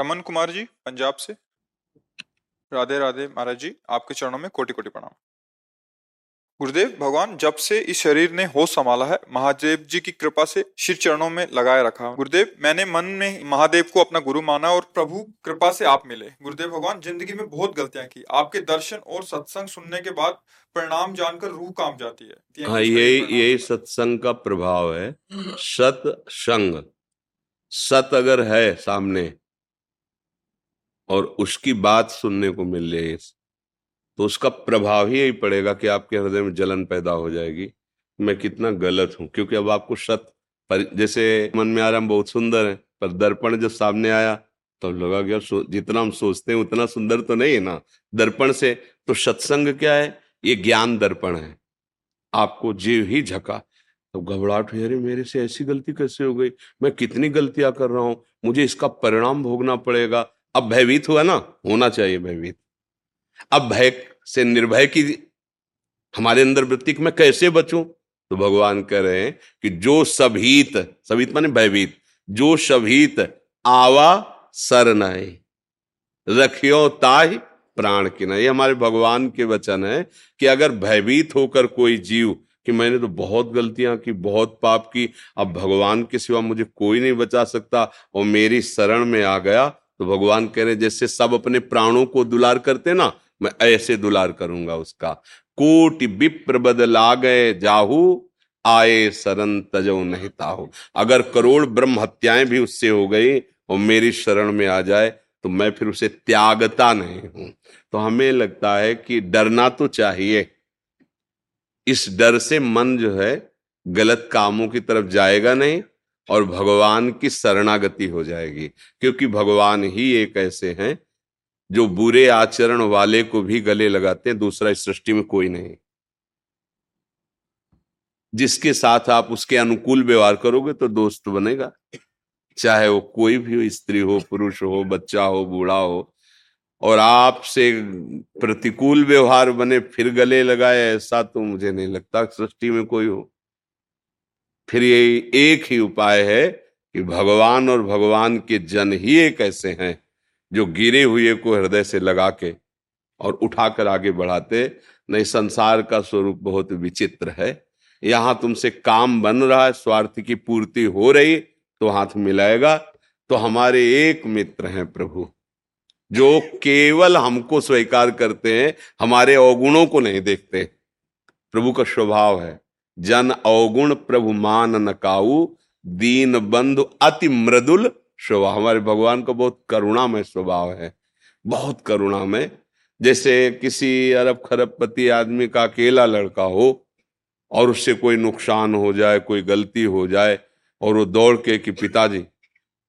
रमन कुमार जी पंजाब से। राधे राधे महाराज जी आपके चरणों में कोटि कोटि प्रणाम। गुरुदेव भगवान जब से इस शरीर ने होश संभाला है महादेव जी की कृपा से शिर चरणों में लगाए रखा गुरुदेव मैंने मन में महादेव को अपना गुरु माना और प्रभु कृपा से आप मिले। गुरुदेव भगवान ज़िंदगी में बहुत गलतियाँ की। आपके दर्शन और सत्संग सुनने के बाद परिणाम जानकर रूह काम जाती है। हाँ यही यही सत्संग का प्रभाव है। सत संग सत अगर है सामने और उसकी बात सुनने को मिल रही तो उसका प्रभाव ही यही पड़ेगा कि आपके हृदय में जलन पैदा हो जाएगी। मैं कितना गलत हूँ, क्योंकि अब आपको सत पर, जैसे मन में आ रहा हम बहुत सुंदर है, पर दर्पण जब सामने आया तो लगा गया जितना हम सोचते हैं, उतना सुंदर तो नहीं है ना। दर्पण से तो सत्संग क्या है? ये ज्ञान दर्पण है। आपको जीव ही झका। तो घबराहट हुई, अरे मेरे से ऐसी गलती कैसे हो गई? मैं कितनी गलतियाँ कर रहा हूँ? मुझे इसका परिणाम भोगना पड़ेगा। अब भयभीत हुआ ना, होना चाहिए भयभीत। अब भय से निर्भय की हमारे अंदर वृत्ति मैं कैसे बचूं? तो भगवान कह रहे हैं कि जो सभीत सभीत माने भयभीत, जो सभीत आवा सर रखियो ताहि प्राण की ये हमारे भगवान के वचन है कि अगर भयभीत होकर कोई जीव कि मैंने तो बहुत गलतियाँ की, बहुत पाप की, अब भगवान के सिवा मुझे कोई नहीं बचा सकता और मेरी शरण में आ गया तो भगवान कह रहे जैसे सब अपने प्राणों को दुलार करते ना, मैं ऐसे दुलार करूँगा उसका। कोटि विप्र बदला गए, जाहू, आए शरण तजो नहीं ताहू। अगर करोड़ ब्रह्म हत्याएँ भी उससे हो गई और मेरी शरण में आ जाए तो मैं फिर उसे त्यागता नहीं हूँ। तो हमें लगता है कि डरना तो चाहिए। इस डर से मन जो है, गलत कामों की तरफ़ जाएगा नहीं और भगवान की शरणागति हो जाएगी। क्योंकि भगवान ही एक ऐसे हैं जो बुरे आचरण वाले को भी गले लगाते हैं, दूसरा इस सृष्टि में कोई नहीं। जिसके साथ आप उसके अनुकूल व्यवहार करोगे तो दोस्त बनेगा। चाहे वो कोई भी स्त्री हो, पुरुष हो, बच्चा हो, बूढ़ा हो, और आपसे प्रतिकूल व्यवहार बने, फिर गले लगाए, ऐसा तो मुझे नहीं लगता सृष्टि में कोई हो। फिर ये एक ही उपाय है कि भगवान और भगवान के जन ही एक ऐसे हैं जो गिरे हुए को हृदय से लगा के और उठाकर आगे बढ़ाते। नहीं, संसार का स्वरूप बहुत विचित्र है। यहाँ तुमसे काम बन रहा है, स्वार्थ की पूर्ति हो रही तो हाथ मिलाएगा। तो हमारे एक मित्र हैं प्रभु, जो केवल हमको स्वीकार करते हैं, हमारे अवगुणों को नहीं देखते। प्रभु का स्वभाव है। जन अवगुण प्रभु मान नकाऊ दीन बंधु अति मृदुल स्वभाव। हमारे भगवान का बहुत करुणामय स्वभाव है, बहुत करुणामय। जैसे किसी अरब खरबपति आदमी का अकेला लड़का हो और उससे कोई नुकसान हो जाए, कोई गलती हो जाए और वो दौड़ के कि पिताजी,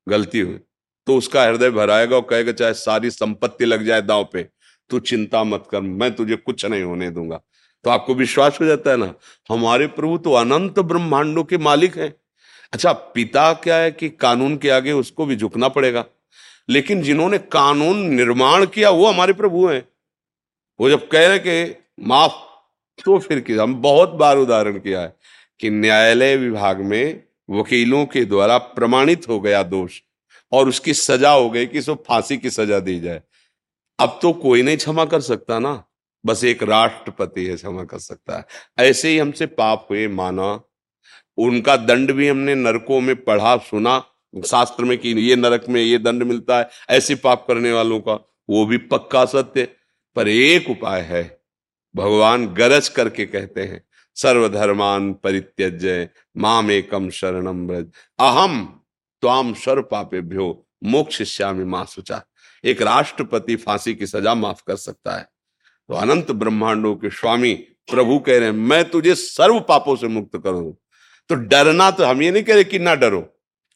गलती हुई तो उसका हृदय भराएगा और कहेगा, चाहे सारी संपत्ति लग जाए दांव पे, तू चिंता मत कर, मैं तुझे कुछ नहीं होने दूँगा। तो आपको विश्वास हो जाता है ना? हमारे प्रभु तो अनंत ब्रह्मांडों के मालिक हैं। अच्छा पिता क्या है कि कानून के आगे उसको भी झुकना पड़ेगा? लेकिन जिन्होंने कानून निर्माण किया, वो हमारे प्रभु हैं। वो जब कह रहे कि माफ़ तो फिर किया हम बहुत बार उदाहरण किया है कि न्यायालय विभाग में वकीलों के द्वारा प्रमाणित हो गया दोष और उसकी सजा हो गई कि फांसी की सजा दी जाए। अब तो कोई नहीं क्षमा कर सकता ना। बस एक राष्ट्रपति है, क्षमा कर सकता है। ऐसे ही हमसे पाप हुए, माना। उनका दंड भी हमने नरकों में पढ़ा, सुना। शास्त्र में कि ये नरक में ये दंड मिलता है, ऐसे पाप करने वालों का, वो भी पक्का सत्य पर एक उपाय है, भगवान गरज करके कहते हैं, सर्वधर्मान परित्यज्य माम एकम शरणम ब्रज अहम त्वाम सर्व पापेभ्यो मोक्ष श्यामी माँ सुचा एक राष्ट्रपति फांसी की सजा माफ़ कर सकता है। तो अनंत ब्रह्मांडों के स्वामी प्रभु कह रहे हैं, मैं तुझे सर्व पापों से मुक्त करूँ। तो डरना तो हम ये नहीं कह रहे कि ना डरो।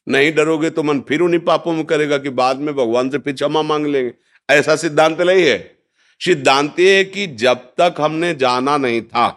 नहीं डरोगे तो मन फिर उन्हीं पापों में करेगा कि बाद में भगवान से फिर क्षमा मांग लेंगे। ऐसा सिद्धांत नहीं है। सिद्धांत है कि जब तक हमने जाना नहीं था,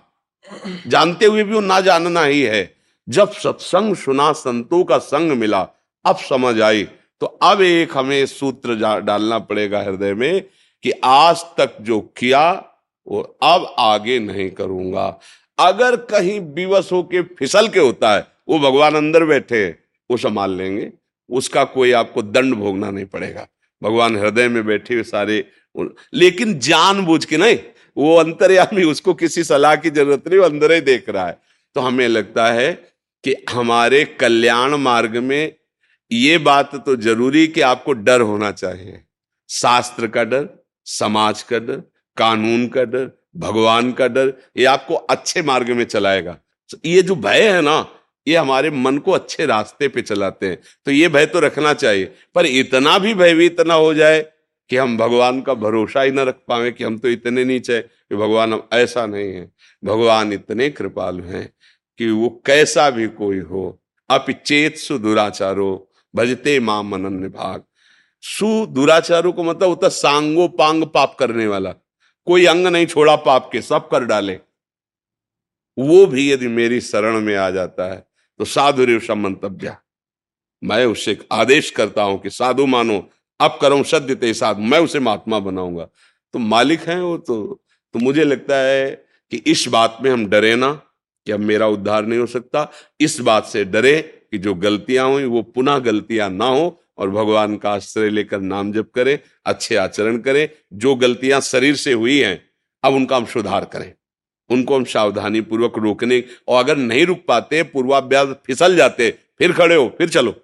जानते हुए भी वो ना जानना ही है, जब सत्संग सुना, संतों का संग मिला, अब समझ आई तो अब एक हमें सूत्र डालना पड़ेगा हृदय में कि आज तक जो किया वो अब आगे नहीं करूँगा। अगर कहीं विवश होके फिसल के होता है, वो भगवान अंदर बैठे, वो संभाल लेंगे। उसका कोई आपको दंड भोगना नहीं पड़ेगा। भगवान हृदय में बैठे हुए सारे लेकिन जान बूझ के नहीं, वो अंतर्यामी, उसको किसी सलाह की ज़रूरत नहीं, वो अंदर ही देख रहा है। तो हमें लगता है कि हमारे कल्याण मार्ग में ये बात तो ज़रूरी कि आपको डर होना चाहिए। शास्त्र का डर, समाज का डर कानून का डर, भगवान का डर, ये आपको अच्छे मार्ग में चलाएगा। ये जो भय है ना, ये हमारे मन को अच्छे रास्ते पे चलाते हैं। तो ये भय तो रखना चाहिए, पर इतना भी भयभीत ना हो जाए कि हम भगवान का भरोसा ही ना रख पाए कि हम तो इतने नीचे कि भगवान हम ऐसा नहीं है। भगवान इतने कृपालु हैं कि वो कैसा भी कोई हो, अपिचेत सुदुराचारो भजते माँ मनन भाग सु दुराचारों को मतलब होता सांगो पांग पाप करने वाला। कोई अंग नहीं छोड़ा पाप के, सब कर डाले। वो भी यदि मेरी शरण में आ जाता है तो साधु रेवशा मंतव्य, मैं उससे आदेश करता हूँ कि साधु मानो, अब करो सद्य ते साधु, मैं उसे महात्मा बनाऊँगा। तो मालिक है वो तो तो मुझे लगता है कि इस बात में हम डरे ना, कि अब मेरा उद्धार नहीं हो सकता। इस बात से डरे कि जो गलतियाँ हुई, वो पुनः गलतियाँ ना हो और भगवान का आश्रय लेकर नाम जप करें, अच्छे आचरण करें, जो गलतियाँ शरीर से हुई हैं, अब उनका हम सुधार करें। उनको हम सावधानी पूर्वक रोकने, और अगर नहीं रुक पाते, पूर्वाभ्यास फिसल जाते, फिर खड़े हो, फिर चलो।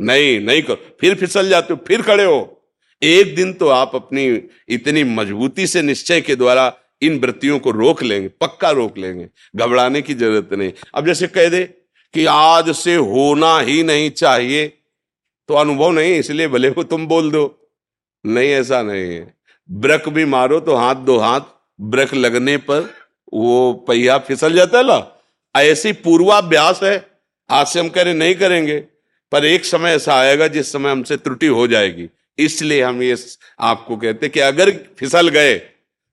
नहीं नहीं करो, फिर फिसल जाते हो, फिर खड़े हो। एक दिन तो आप अपनी इतनी मजबूती से निश्चय के द्वारा इन वृत्तियों को रोक लेंगे, पक्का रोक लेंगे, घबराने की ज़रूरत नहीं। अब जैसे कह दे कि आज से होना ही नहीं चाहिए तो अनुभव नहीं इसलिए भले को तुम बोल दो। नहीं, ऐसा नहीं है। ब्रक भी मारो तो हाथ दो हाथ, ब्रक लगने पर वो पहिया फिसल जाता है ना ऐसी पूर्वाभ्यास है, आज से हम कह रहे नहीं करेंगे, पर एक समय ऐसा आएगा जिस समय हमसे त्रुटि हो जाएगी। इसलिए हम ये आपको कहते कि अगर फिसल गए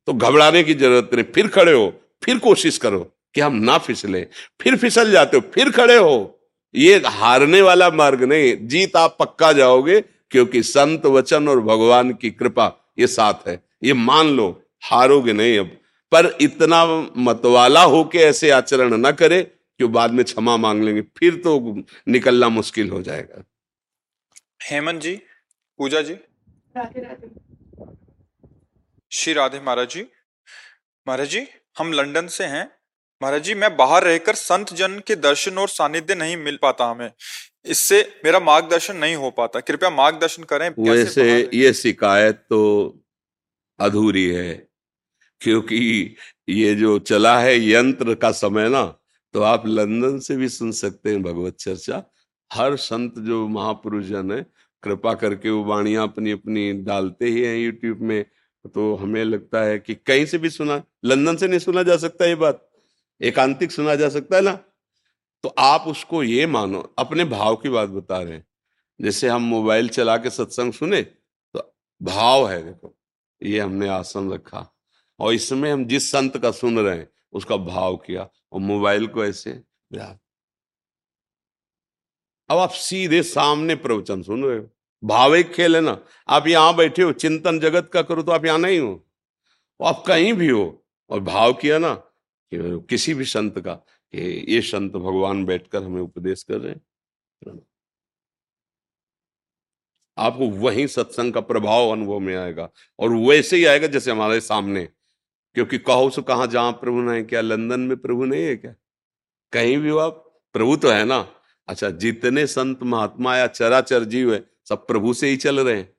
तो घबराने की ज़रूरत नहीं। फिर खड़े हो, फिर कोशिश करो कि हम ना फिसले। फिर फिसल जाते हो, फिर खड़े हो। ये हारने वाला मार्ग नहीं। जीत आप पक्का जाओगे क्योंकि संत वचन और भगवान की कृपा ये साथ है। ये मान लो हारोगे नहीं अब। पर इतना मतवाला होके ऐसे आचरण न करे कि बाद में क्षमा मांग लेंगे फिर तो निकलना मुश्किल हो जाएगा। हेमंत जी पूजा जी। राधे राधे। श्री राधे महाराज जी। महाराज जी हम लंदन से हैं। महाराज जी मैं बाहर रहकर संत जन के दर्शन और सानिध्य नहीं मिल पाता हमें। इससे मेरा मार्गदर्शन नहीं हो पाता। कृपया मार्गदर्शन करें वैसे ये शिकायत तो अधूरी है क्योंकि ये जो चला है यंत्र का समय ना तो आप लंदन से भी सुन सकते हैं भगवत चर्चा। हर संत जो महापुरुष जन है कृपा करके वो वाणियाँ अपनी अपनी डालते ही हैं यूट्यूब में तो हमें लगता है कि कहीं से भी सुना लंदन से नहीं सुना जा सकता ये बात। एकांतिक सुना जा सकता है ना? तो आप उसको ये मानो, अपने भाव की बात बता रहे हैं। जैसे हम मोबाइल चला के सत्संग सुने तो भाव है देखो, ये हमने आसन रखा। और इसमें हम जिस संत का सुन रहे हैं, उसका भाव किया। और मोबाइल को ऐसे अब आप सीधे सामने प्रवचन सुन रहे हो। भाव एक खेल है ना? आप यहाँ बैठे हो, चिंतन जगत का करो तो आप यहाँ नहीं हो। आप कहीं भी हो, और भाव किया ना किसी भी संत का कि ये संत भगवान बैठकर हमें उपदेश कर रहे हैं। आपको वही सत्संग का प्रभाव अनुभव में आएगा और वैसे ही आएगा जैसे हमारे सामने। क्योंकि कहो सो कहा जहाँ प्रभु नहीं क्या? लंदन में प्रभु नहीं है क्या? कहीं भी आप, प्रभु तो है ना। अच्छा जितने संत महात्मा या चराचर जीव है, सब प्रभु से ही चल रहे हैं।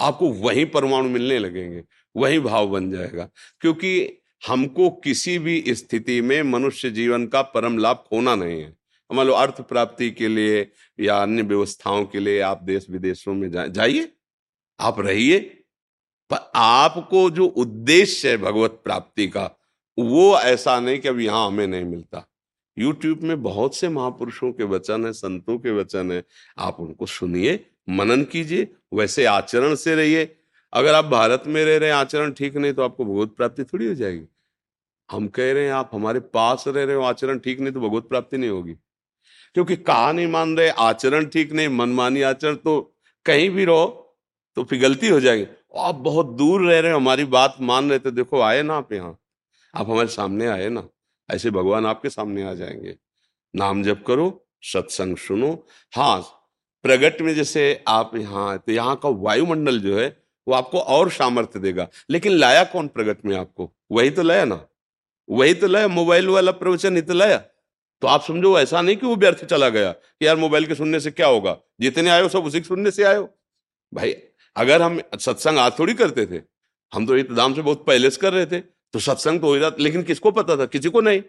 आपको वही परमाणु मिलने लगेंगे, वही भाव बन जाएगा। क्योंकि हमको किसी भी स्थिति में मनुष्य जीवन का परम लाभ खोना नहीं है। मान लो अर्थ प्राप्ति के लिए या अन्य व्यवस्थाओं के लिए आप देश विदेशों में जाइए, आप रहिए। पर आपको जो उद्देश्य है भगवत प्राप्ति का, वो ऐसा नहीं कि अब यहाँ हमें नहीं मिलता। यूट्यूब में बहुत से महापुरुषों के वचन है, संतों के वचन है, आप उनको सुनिए, मनन कीजिए, वैसे आचरण से रहिए। अगर आप भारत में रह रहे हैं, आचरण ठीक नहीं तो आपको भगवत प्राप्ति थोड़ी हो जाएगी। हम कह रहे हैं, आप हमारे पास रह रहे हो, आचरण ठीक नहीं तो भगवत प्राप्ति नहीं होगी। क्योंकि कहा नहीं मान रहे, आचरण ठीक नहीं, मनमानी आचरण तो कहीं भी रहो तो फिर गलती हो जाएगी। आप बहुत दूर रह रहे हो, हमारी बात मान रहे थे, देखो, आए ना आप यहाँ। आप हमारे सामने आए ना, ऐसे भगवान आपके सामने आ जाएँगे। नाम जप करो, सत्संग सुनो। हाँ प्रगट में जैसे आप यहाँ तो यहाँ का वायुमंडल जो है, वो आपको और सामर्थ्य देगा। लेकिन लाया कौन प्रगट में आपको? वही तो लाया ना? वही तो लाया, मोबाइल वाला प्रवचन ही तो लाया। तो आप समझो, ऐसा नहीं कि वो व्यर्थ चला गया कि यार मोबाइल के सुनने से क्या होगा? जितने आयो सब उसी के सुनने से आयो भाई, अगर हम सत्संग आज थोड़ी करते थे, हम तो इंतज़ाम से बहुत पहले से कर रहे थे तो सत्संग तो हो जाता लेकिन किसको पता था? किसी को नहीं।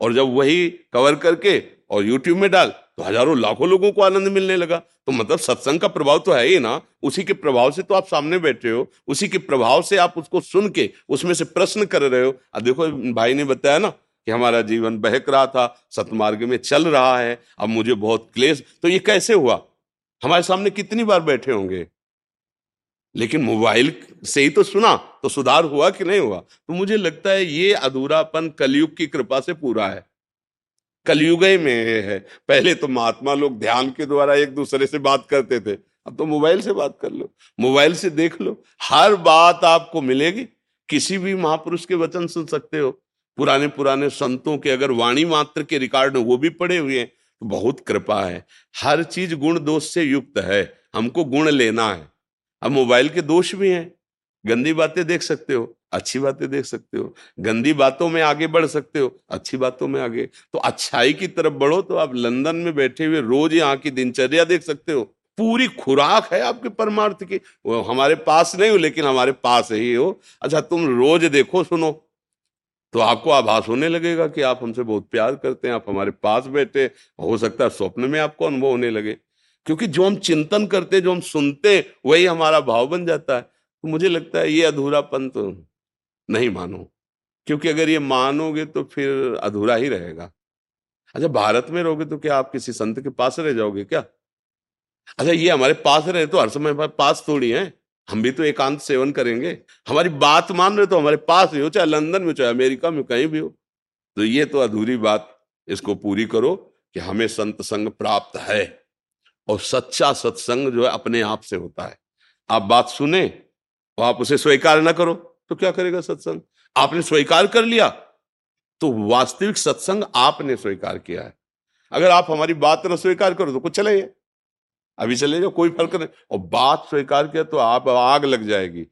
और जब वही कवर करके और यूट्यूब में डाल तो हज़ारों लाखों लोगों को आनंद मिलने लगा। तो मतलब सत्संग का प्रभाव तो है ही ना। उसी के प्रभाव से तो आप सामने बैठे हो। उसी के प्रभाव से आप उसको सुन के उसमें से प्रश्न कर रहे हो। अब देखो, भाई ने बताया ना कि हमारा जीवन बहक रहा था, सतमार्ग में चल रहा है, अब मुझे बहुत क्लेश। तो ये कैसे हुआ? हमारे सामने कितनी बार बैठे होंगे? लेकिन मोबाइल से ही तो सुना तो सुधार हुआ कि नहीं हुआ? तो मुझे लगता है ये अधूरापन कलयुग की कृपा से पूरा है। कलयुग में है पहले तो महात्मा लोग ध्यान के द्वारा एक दूसरे से बात करते थे, अब तो मोबाइल से बात कर लो, मोबाइल से देख लो, हर बात आपको मिलेगी। किसी भी महापुरुष के वचन सुन सकते हो। पुराने पुराने संतों के अगर वाणी मात्र के रिकॉर्ड वो भी पड़े हुए हैं तो बहुत कृपा है। हर चीज़ गुण दोष से युक्त है, हमको गुण लेना है। अब मोबाइल के दोष भी हैं। गंदी बातें देख सकते हो। अच्छी बातें देख सकते हो, गंदी बातों में आगे बढ़ सकते हो, अच्छी बातों में आगे। तो अच्छाई की तरफ़ बढ़ो तो आप लंदन में बैठे हुए रोज यहाँ की दिनचर्या देख सकते हो। पूरी खुराक है आपके परमार्थ की। वो हमारे पास नहीं हो, लेकिन हमारे पास ही हो। अच्छा तुम रोज देखो, सुनो। तो आपको आभास होने लगेगा कि आप हमसे बहुत प्यार करते हैं, आप हमारे पास बैठे। हो सकता है स्वप्न में आपको अनुभव होने लगे। क्योंकि जो हम चिंतन करते जो हम सुनते वही हमारा भाव बन जाता है। तो मुझे लगता है ये अधूरापन तो नहीं मानो। क्योंकि अगर ये मानोगे तो फिर अधूरा ही रहेगा। अच्छा भारत में रहोगे तो क्या आप किसी संत के पास रह जाओगे क्या? अच्छा ये हमारे पास रहे तो हर समय हमारे पास थोड़ी है। हम भी तो एकांत सेवन करेंगे। हमारी बात मान रहे तो हमारे पास ही हो, चाहे लंदन में चाहे अमेरिका में कहीं भी हो। तो ये तो अधूरी बात। इसको पूरी करो कि हमें संत संग प्राप्त है। और सच्चा सत्संग जो है अपने आप से होता है। आप बात सुने और आप उसे स्वीकार ना करो। तो क्या करेगा सत्संग? आपने स्वीकार कर लिया। तो वास्तविक सत्संग आपने स्वीकार किया है। अगर आप हमारी बात न स्वीकार करो तो कुछ चले अभी चले जाओ कोई फ़र्क नहीं। और बात स्वीकार किया तो आप आग लग जाएगी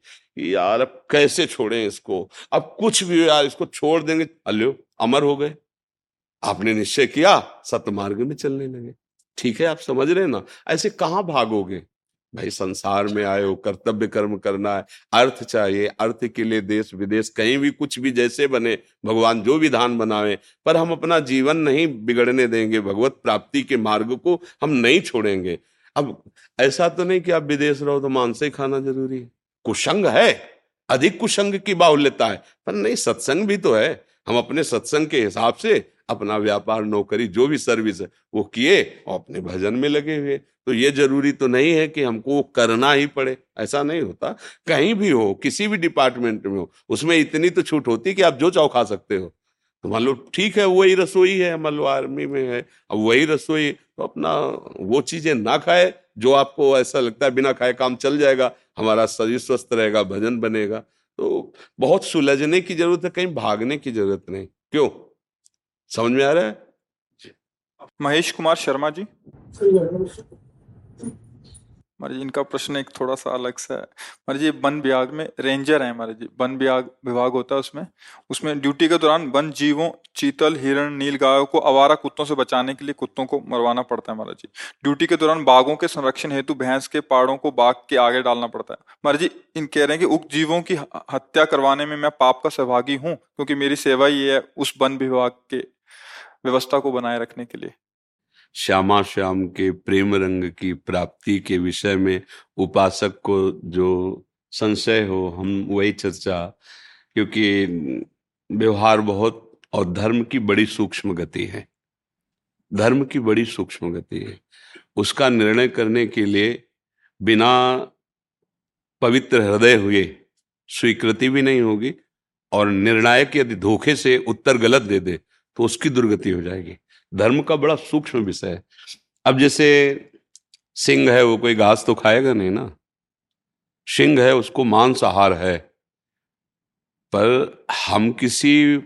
यार अब कैसे छोड़ें इसको? अब कुछ भी यार, इसको छोड़ देंगे। अल्यो, अमर हो गए। आपने निश्चय किया सतमार्ग में चलने लगे। ठीक है, आप समझ रहे हैं ना? ऐसे कहाँ भागोगे? भाई, संसार में आए हो, कर्तव्य कर्म करना है, अर्थ चाहिए, अर्थ के लिए देश विदेश कहीं भी कुछ भी जैसे बने, भगवान जो विधान बनावे, पर हम अपना जीवन नहीं बिगड़ने देंगे, भगवत प्राप्ति के मार्ग को हम नहीं छोड़ेंगे। अब ऐसा तो नहीं कि आप विदेश रहो तो मांस ही खाना ज़रूरी है। कुशंग है, अधिक कुशंग की बाहुल्यता है, पर नहीं, सत्संग भी तो है। हम अपने सत्संग के हिसाब से अपना व्यापार, नौकरी, जो भी सर्विस है, वो किए और अपने भजन में लगे हुए। तो ये ज़रूरी तो नहीं है कि हमको वो करना ही पड़े। ऐसा नहीं होता। कहीं भी हो, किसी भी डिपार्टमेंट में हो, उसमें इतनी तो छूट होती कि आप जो चाहो खा सकते हो। तो मान लो ठीक है, वही रसोई है मान लो आर्मी में है, अब वही रसोई तो अपना वो चीज़ें ना खाए, जो आपको ऐसा लगता है बिना खाए काम चल जाएगा, हमारा शरीर स्वस्थ रहेगा, भजन बनेगा। तो बहुत सुलझने की ज़रूरत है कहीं भागने की ज़रूरत नहीं। क्यों? समझ में आ रहा है? महेश कुमार शर्मा जी। हमारे जी, इनका प्रश्न एक थोड़ा सा अलग सा है। महाराज जी, वन विभाग में रेंजर है हमारे जी, वन विभाग विभाग होता है उसमें। उसमें ड्यूटी के दौरान वन जीवों, चीतल, हिरण नील गायों को आवारा कुत्तों से बचाने के लिए कुत्तों को मरवाना पड़ता है महाराज जी। ड्यूटी के दौरान बाघों के संरक्षण हेतु भैंस के पाड़ों को बाघ के आगे डालना पड़ता है। महाराज जी, इन कह रहे हैं कि उक्त जीवों की हत्या करवाने में मैं पाप का सहभागी हूँ, क्योंकि मेरी सेवा ही है उस वन विभाग के व्यवस्था को बनाए रखने के लिए। श्यामा श्याम के प्रेम रंग की प्राप्ति के विषय में उपासक को जो संशय हो, हम वही चर्चा, क्योंकि व्यवहार बहुत और धर्म की बड़ी सूक्ष्म गति है। धर्म की बड़ी सूक्ष्म गति है। उसका निर्णय करने के लिए बिना पवित्र हृदय हुए स्वीकृति भी नहीं होगी और निर्णायक यदि धोखे से उत्तर गलत दे दे तो उसकी दुर्गति हो जाएगी। धर्म का बड़ा सूक्ष्म विषय है। अब जैसे सिंह है, वो कोई घास तो खाएगा नहीं ना? सिंह है, उसको मांसाहार है। पर हम किसी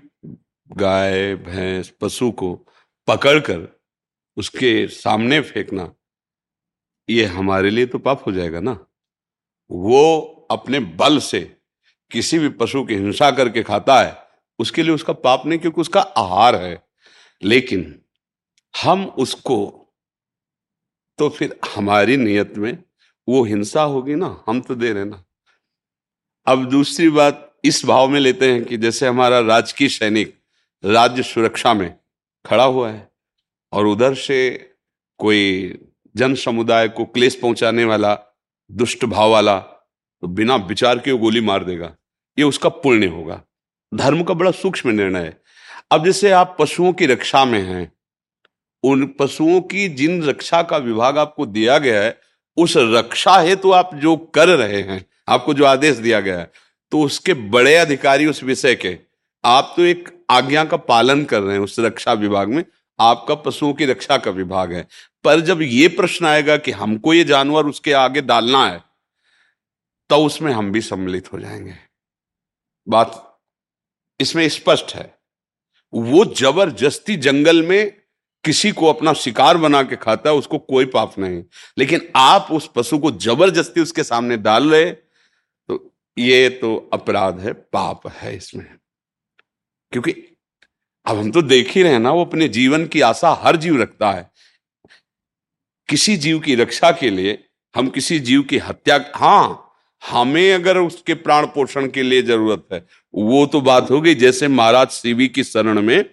गाय, भैंस, पशु को पकड़कर उसके सामने फेंकना, ये हमारे लिए तो पाप हो जाएगा ना? वो अपने बल से किसी भी पशु की हिंसा करके खाता है, उसके लिए उसका पाप नहीं, क्योंकि उसका आहार है। लेकिन हम उसको तो फिर हमारी नियत में वो हिंसा होगी ना, हम तो दे रहे ना। अब दूसरी बात इस भाव में लेते हैं कि जैसे हमारा राजकीय सैनिक राज्य सुरक्षा में खड़ा हुआ है और उधर से कोई जन समुदाय को क्लेश पहुँचाने वाला, दुष्ट भाव वाला तो बिना विचार के गोली मार देगा। ये उसका पुण्य होगा। धर्म का बड़ा सूक्ष्म निर्णय है। अब जैसे आप पशुओं की रक्षा में हैं उन पशुओं की जिन रक्षा का विभाग आपको दिया गया है, उस रक्षा हेतु तो आप जो कर रहे हैं, आपको जो आदेश दिया गया है तो उसके बड़े अधिकारी उस विषय के, आप तो एक आज्ञा का पालन कर रहे हैं उस रक्षा विभाग में, आपका पशुओं की रक्षा का विभाग है। पर जब ये प्रश्न आएगा कि हमको ये जानवर उसके आगे डालना है तो उसमें हम भी सम्मिलित हो जाएँगे। बात इसमें स्पष्ट है। वो ज़बरदस्ती जंगल में किसी को अपना शिकार बना के खाता है, उसको कोई पाप नहीं। लेकिन आप उस पशु को ज़बरदस्ती उसके सामने डाल रहे तो ये तो अपराध है, पाप है इसमें। क्योंकि अब हम तो देख ही रहे ना, वो अपने जीवन की आशा हर जीव रखता है। किसी जीव की रक्षा के लिए, हम किसी जीव की हत्या हाँ हमें अगर उसके प्राण पोषण के लिए ज़रूरत है, वो तो बात हो गई। जैसे महाराज सीवी की शरण में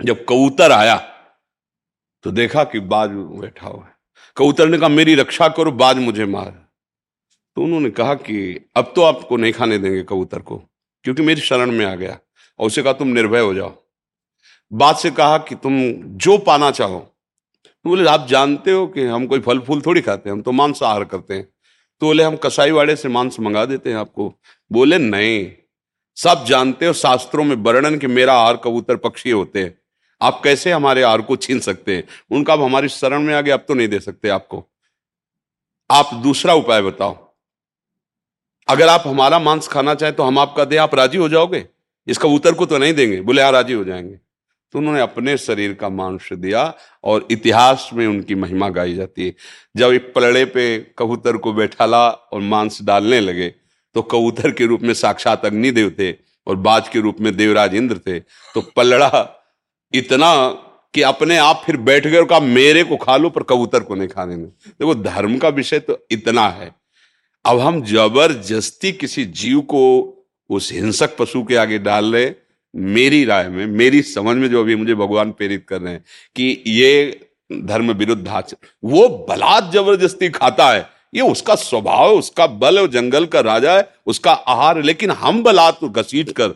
जब कबूतर आया तो देखा कि बाज बैठा हुआ है। कबूतर ने कहा मेरी रक्षा करो, बाज मुझे मार। तो उन्होंने कहा कि, अब तो आपको नहीं खाने देंगे कबूतर को, क्योंकि मेरी शरण में आ गया और उसे कहा, तुम निर्भय हो जाओ। बात से कहा कि, तुम जो पाना चाहो। तो बोले, आप जानते हो कि हम कोई फल फूल थोड़ी खाते हैं, हम तो मांस आहार करते हैं। तो बोले, हम कसाई वाड़े से मांस मंगा देते हैं आपको। बोले, नहीं, सब जानते हो शास्त्रों में वर्णन कि मेरा आहार कबूतर पक्षी होते हैं। आप कैसे हमारे आर को छीन सकते हैं? उनका अब हमारी शरण में आ गया अब तो नहीं दे सकते आपको। आप दूसरा उपाय बताओ। अगर आप हमारा मांस खाना चाहें तो हम आपका दें आप राज़ी हो जाओगे? इस कबूतर को तो नहीं देंगे। बोले हाँ राज़ी हो जाएँगे। तो उन्होंने अपने शरीर का मांस दिया और इतिहास में उनकी महिमा गाई जाती है। जब एक पलड़े पे कबूतर को बैठाला और मांस डालने लगे तो कबूतर के रूप में साक्षात अग्निदेव थे और बाज के रूप में देवराज इंद्र थे। तो पलड़ा इतना कि अपने आप फिर बैठ गए कहा मेरे को खा लो पर कबूतर को नहीं खाने में। देखो, धर्म का विषय तो इतना है। अब हम ज़बरदस्ती किसी जीव को उस हिंसक पशु के आगे डाल रहे मेरी राय में, मेरी समझ में जो अभी मुझे भगवान प्रेरित कर रहे हैं कि ये धर्म विरुद्ध वो बलात् ज़बरदस्ती खाता है। ये उसका स्वभाव उसका बल और जंगल का राजा है, उसका आहार है, लेकिन हम बलात् घसीट कर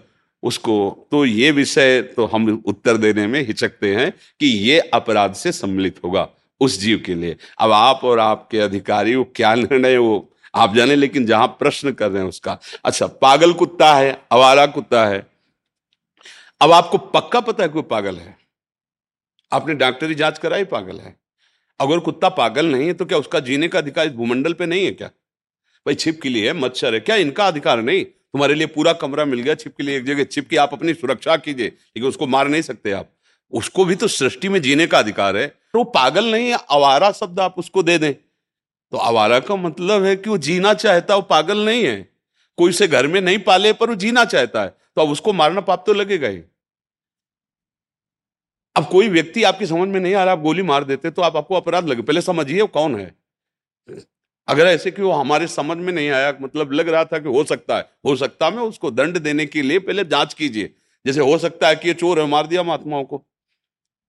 उसको तो ये विषय तो हम उत्तर देने में हिचकते हैं कि ये अपराध से सम्मिलित होगा उस जीव के लिए। अब आप और आपके अधिकारी, वो क्या निर्णय, वो आप जाने, लेकिन जहाँ प्रश्न कर रहे हैं उसका। अच्छा पागल कुत्ता है अवारा कुत्ता है। अब आपको पक्का पता है कोई पागल है? आपने डॉक्टरी जाँच कराई, पागल है? अगर कुत्ता पागल नहीं है तो क्या उसका जीने का अधिकार इस भूमंडल पे नहीं है क्या? भाई छिपकली है, मच्छर है, क्या इनका अधिकार नहीं? तुम्हारे लिए पूरा कमरा मिल गया छिपके लिए एक जगह छिपकी आप अपनी सुरक्षा कीजिए, लेकिन उसको मार नहीं सकते आप। उसको भी तो सृष्टि में जीने का अधिकार है। तो पागल नहीं है, आवारा शब्द आप उसको दे दें। तो आवारा का मतलब है कि वो जीना चाहता, वो पागल नहीं है। कोई उसे घर में नहीं पाले, पर वो जीना चाहता है। तो अब उसको मारना पाप तो लगेगा ही। अब कोई व्यक्ति आपकी समझ में नहीं आ रहा, आप गोली मार देते तो आप, आपको अपराध लगे। पहले समझिए वो कौन है। अगर ऐसे कि वो हमारे समझ में नहीं आया मतलब लग रहा था कि हो सकता है, हो सकता है उसको दंड देने के लिए पहले जाँच कीजिए। जैसे हो सकता है कि ये चोर है, मार दिया महात्माओं को।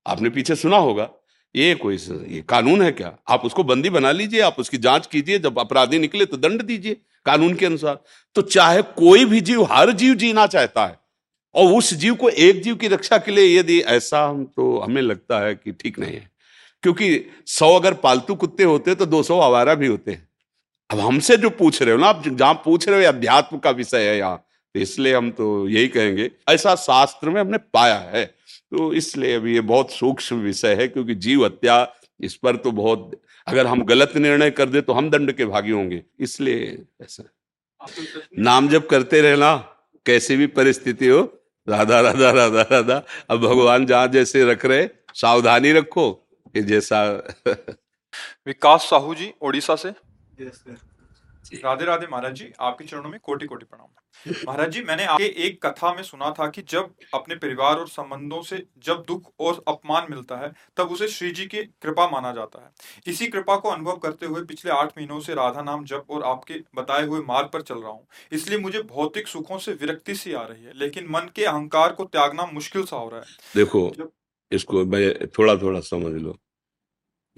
आपने पीछे सुना होगा, ये कोई ये कानून है क्या? आप उसको बंदी बना लीजिए, आप उसकी जाँच कीजिए, जब अपराधी निकले तो दंड दीजिए, कानून के अनुसार। तो चाहे कोई भी जीव, हर जीव जीना चाहता है, और उस जीव को एक जीव की रक्षा के लिए यदि ऐसा हम तो हमें लगता है कि ठीक नहीं है। क्योंकि सौ अगर पालतू कुत्ते होते तो दो सौ आवारा भी होते हैं। अब हमसे जो पूछ रहे हो ना, आप जहाँ पूछ रहे हो अध्यात्म का विषय है यहाँ तो इसलिए हम तो यही कहेंगे, ऐसा शास्त्र में हमने पाया है। तो इसलिए अभी ये बहुत सूक्ष्म विषय है, क्योंकि जीव हत्या, इस पर तो बहुत, अगर हम गलत निर्णय कर दे तो हम दंड के भागी होंगे, इसलिए ऐसा नाम जब करते रहना, कैसी भी परिस्थिति हो, राधा राधा राधा राधा, अब भगवान जहाँ जैसे रख रहे सावधानी रखो। कि जैसा विकास साहू जी ओडिशा से। राधे राधे महाराज जी आपके चरणों में कोटि कोटि प्रणाम। महाराज जी मैंने आपके एक कथा में सुना था कि जब अपने परिवार और संबंधों से जब दुख और अपमान मिलता है तब उसे श्री जी की कृपा माना जाता है। इसी कृपा को अनुभव करते हुए पिछले आठ महीनों से राधा नाम जप और आपके बताए हुए मार्ग पर चल रहा हूँ। इसलिए मुझे भौतिक सुखों से विरक्ति सी आ रही है लेकिन मन के अहंकार को त्यागना मुश्किल सा हो रहा है। देखो इसको थोड़ा थोड़ा समझ लो।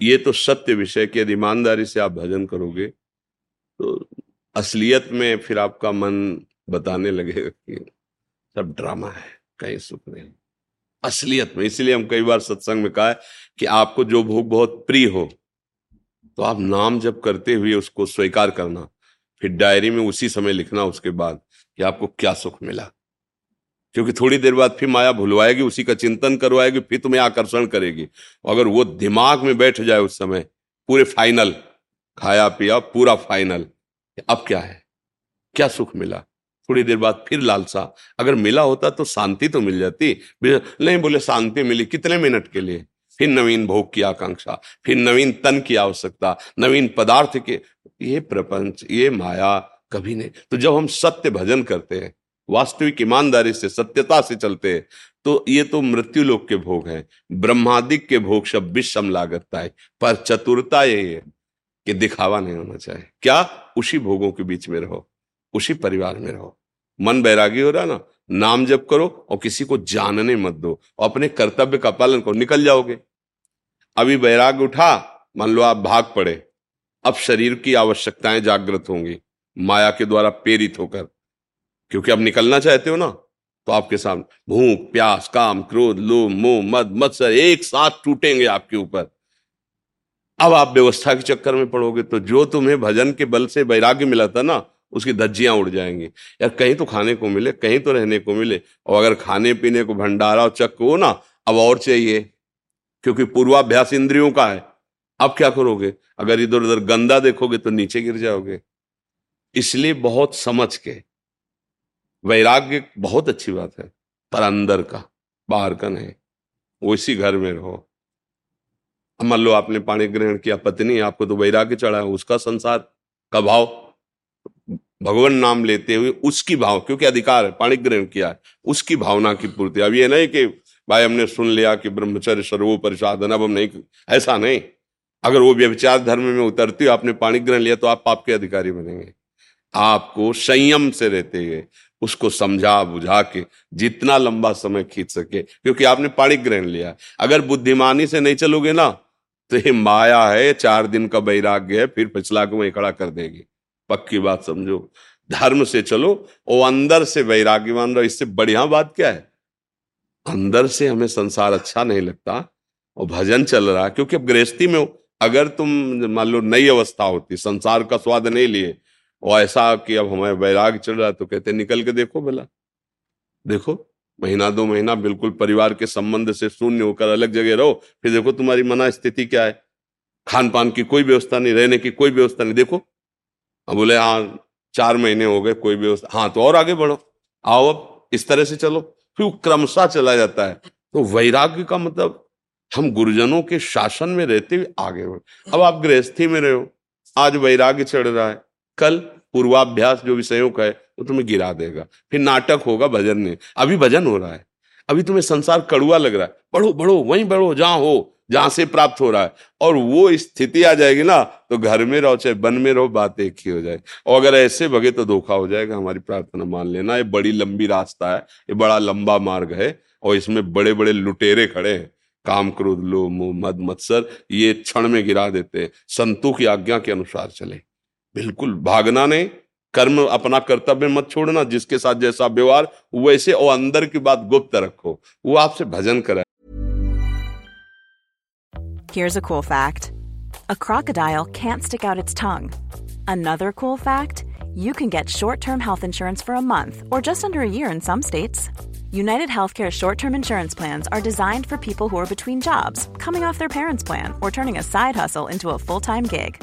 ये तो सत्य विषय की यदि ईमानदारी से आप भजन करोगे तो असलियत में फिर आपका मन बताने लगेगा कि सब ड्रामा है, कहीं सुख नहीं। असलियत में, इसलिए हम कई बार सत्संग में कहा है कि आपको जो भोग बहुत प्रिय हो तो आप नाम जब करते हुए उसको स्वीकार करना, फिर डायरी में उसी समय लिखना, उसके बाद कि आपको क्या सुख मिला। क्योंकि थोड़ी देर बाद फिर माया भुलवाएगी, उसी का चिंतन करवाएगी, फिर तुम्हें आकर्षण करेगी। अगर वो दिमाग में बैठ जाए उस समय, पूरे फाइनल खाया पिया, पूरा फाइनल अब क्या है? क्या सुख मिला? थोड़ी देर बाद फिर लालसा। अगर मिला होता तो शांति तो मिल जाती। नहीं बोले शांति मिली, कितने मिनट के लिए? फिर नवीन भोग की आकांक्षा, फिर नवीन तन की आवश्यकता, नवीन पदार्थ के। ये प्रपंच, ये माया कभी नहीं। तो जब हम सत्य भजन करते हैं वास्तविक ईमानदारी से, सत्यता से चलते हैं। तो ये तो मृत्यु लोक के भोग हैं। ब्रह्मादिक के भोग सब विषम लागता है पर चतुरता ये है कि दिखावा नहीं होना चाहिए। क्या? उसी भोगों के बीच में रहो। उसी परिवार में रहो। मन बैरागी हो रहा ना? नाम जप करो और किसी को जानने मत दो। और अपने कर्तव्य का पालन करो। निकल जाओगे। अभी बैराग उठा, मान लो आप भाग पड़े। अब शरीर की आवश्यकताएँ जागृत होंगी। माया के द्वारा प्रेरित होकर। क्योंकि अब निकलना चाहते हो ना तो आपके सामने भूख, प्यास, काम, क्रोध, लोभ, मोह, मद, मत्सर, एक साथ टूटेंगे आपके ऊपर। अब आप व्यवस्था के चक्कर में पड़ोगे तो जो तुम्हें भजन के बल से वैराग्य मिला था ना, उसकी धज्जियाँ उड़ जाएँगी। यार, कहीं तो खाने को मिले, कहीं तो रहने को मिले, और अगर खाने पीने को भंडारा और चक्क हो ना, अब और चाहिए, क्योंकि पूर्वाभ्यास इंद्रियों का है। अब क्या करोगे? अगर इधर उधर गंदा देखोगे तो नीचे गिर जाओगे। इसलिए बहुत समझ के वैराग्य बहुत अच्छी बात है, पर अंदर का, बाहर का नहीं। वो इसी घर में रहो। मान लो आपने पानी ग्रहण किया, पत्नी आपको तो वैराग्य चढ़ा है, उसका संसार का भाव, भगवान नाम लेते हुए उसकी भाव, क्योंकि अधिकार है पाणी ग्रहण किया है, उसकी भावना की पूर्ति। अब ये नहीं कि भाई हमने सुन लिया कि ब्रह्मचर्य सर्वोपर साधन अब हम नहीं, ऐसा नहीं। अगर वो व्यविचार धर्म में उतरती हो आपने पाणी ग्रहण लिया तो आप पाप के अधिकारी बनेंगे। आपको संयम से रहते हुए उसको समझा, बुझा के जितना लंबा समय खींच सके, क्योंकि आपने पाणी ग्रहण लिया। अगर बुद्धिमानी से नहीं चलोगे ना तो ये माया है चार दिन का वैराग्य है, फिर पिछला को वही खड़ा कर देगी। पक्की बात समझो। धर्म से चलो और अंदर से वैराग्यवान रहो। इससे बढ़िया बात क्या है? अंदर से हमें संसार अच्छा नहीं लगता और भजन चल रहा है, क्योंकि अब गृहस्थी में हो। अगर तुम, मान लो, नई अवस्था होती, संसार का स्वाद नहीं लिए और ऐसा कि अब हमें वैराग चल रहा तो कहते निकल के देखो भला। देखो, महीना, दो महीना बिल्कुल परिवार के संबंध से शून्य होकर अलग जगह रहो, फिर देखो तुम्हारी मना स्थिति क्या है। खान पान की कोई व्यवस्था नहीं, रहने की कोई व्यवस्था नहीं। देखो, अब बोले हाँ चार महीने हो गए, कोई व्यवस्था हाँ तो और आगे बढ़ो। आओ अब, इस तरह से चलो। फिर क्रमशः चला जाता है। तो वैराग्य का मतलब हम गुरुजनों के शासन में रहते हुए आगे बढ़ो। अब आप गृहस्थी में रहे हो, आज वैराग्य चढ़ रहा है, कल पूर्वाभ्यास जो विषयों का है, वो तुम्हें गिरा देगा। फिर नाटक होगा भजन में। अभी भजन हो रहा है। अभी तुम्हें संसार कड़ुआ लग रहा है। बढ़ो बढ़ो, वहीं बढ़ो, जहाँ हो, जहाँ से प्राप्त हो रहा है। और वो स्थिति आ जाएगी ना तो घर में रहो, चाहे वन में रहो, बात एक ही हो जाए। और अगर ऐसे भगे तो धोखा हो जाएगा। हमारी प्रार्थना मान लेना, ये बड़ी लंबी रास्ता है, ये बड़ा लंबा मार्ग है, और इसमें बड़े बड़े लुटेरे खड़े हैं। काम क्रोध लो मोह, मद, मत्सर, ये क्षण में गिरा देते हैं। संतों की आज्ञा के अनुसार चले। बिल्कुल भागना नहीं कर्म अपना कर्तव्य मत छोड़ना जिसके साथ जैसा व्यवहार वैसे और अंदर की बात गुप्त रखो वो आपसे भजन करे Here's a cool fact a crocodile can't stick out its tongue. Another cool fact you can get short term health insurance for a month or just under a year in some states. United Healthcare short term insurance plans are designed for people who are between jobs, coming off their parents' plan, or turning a side hustle into a full time gig.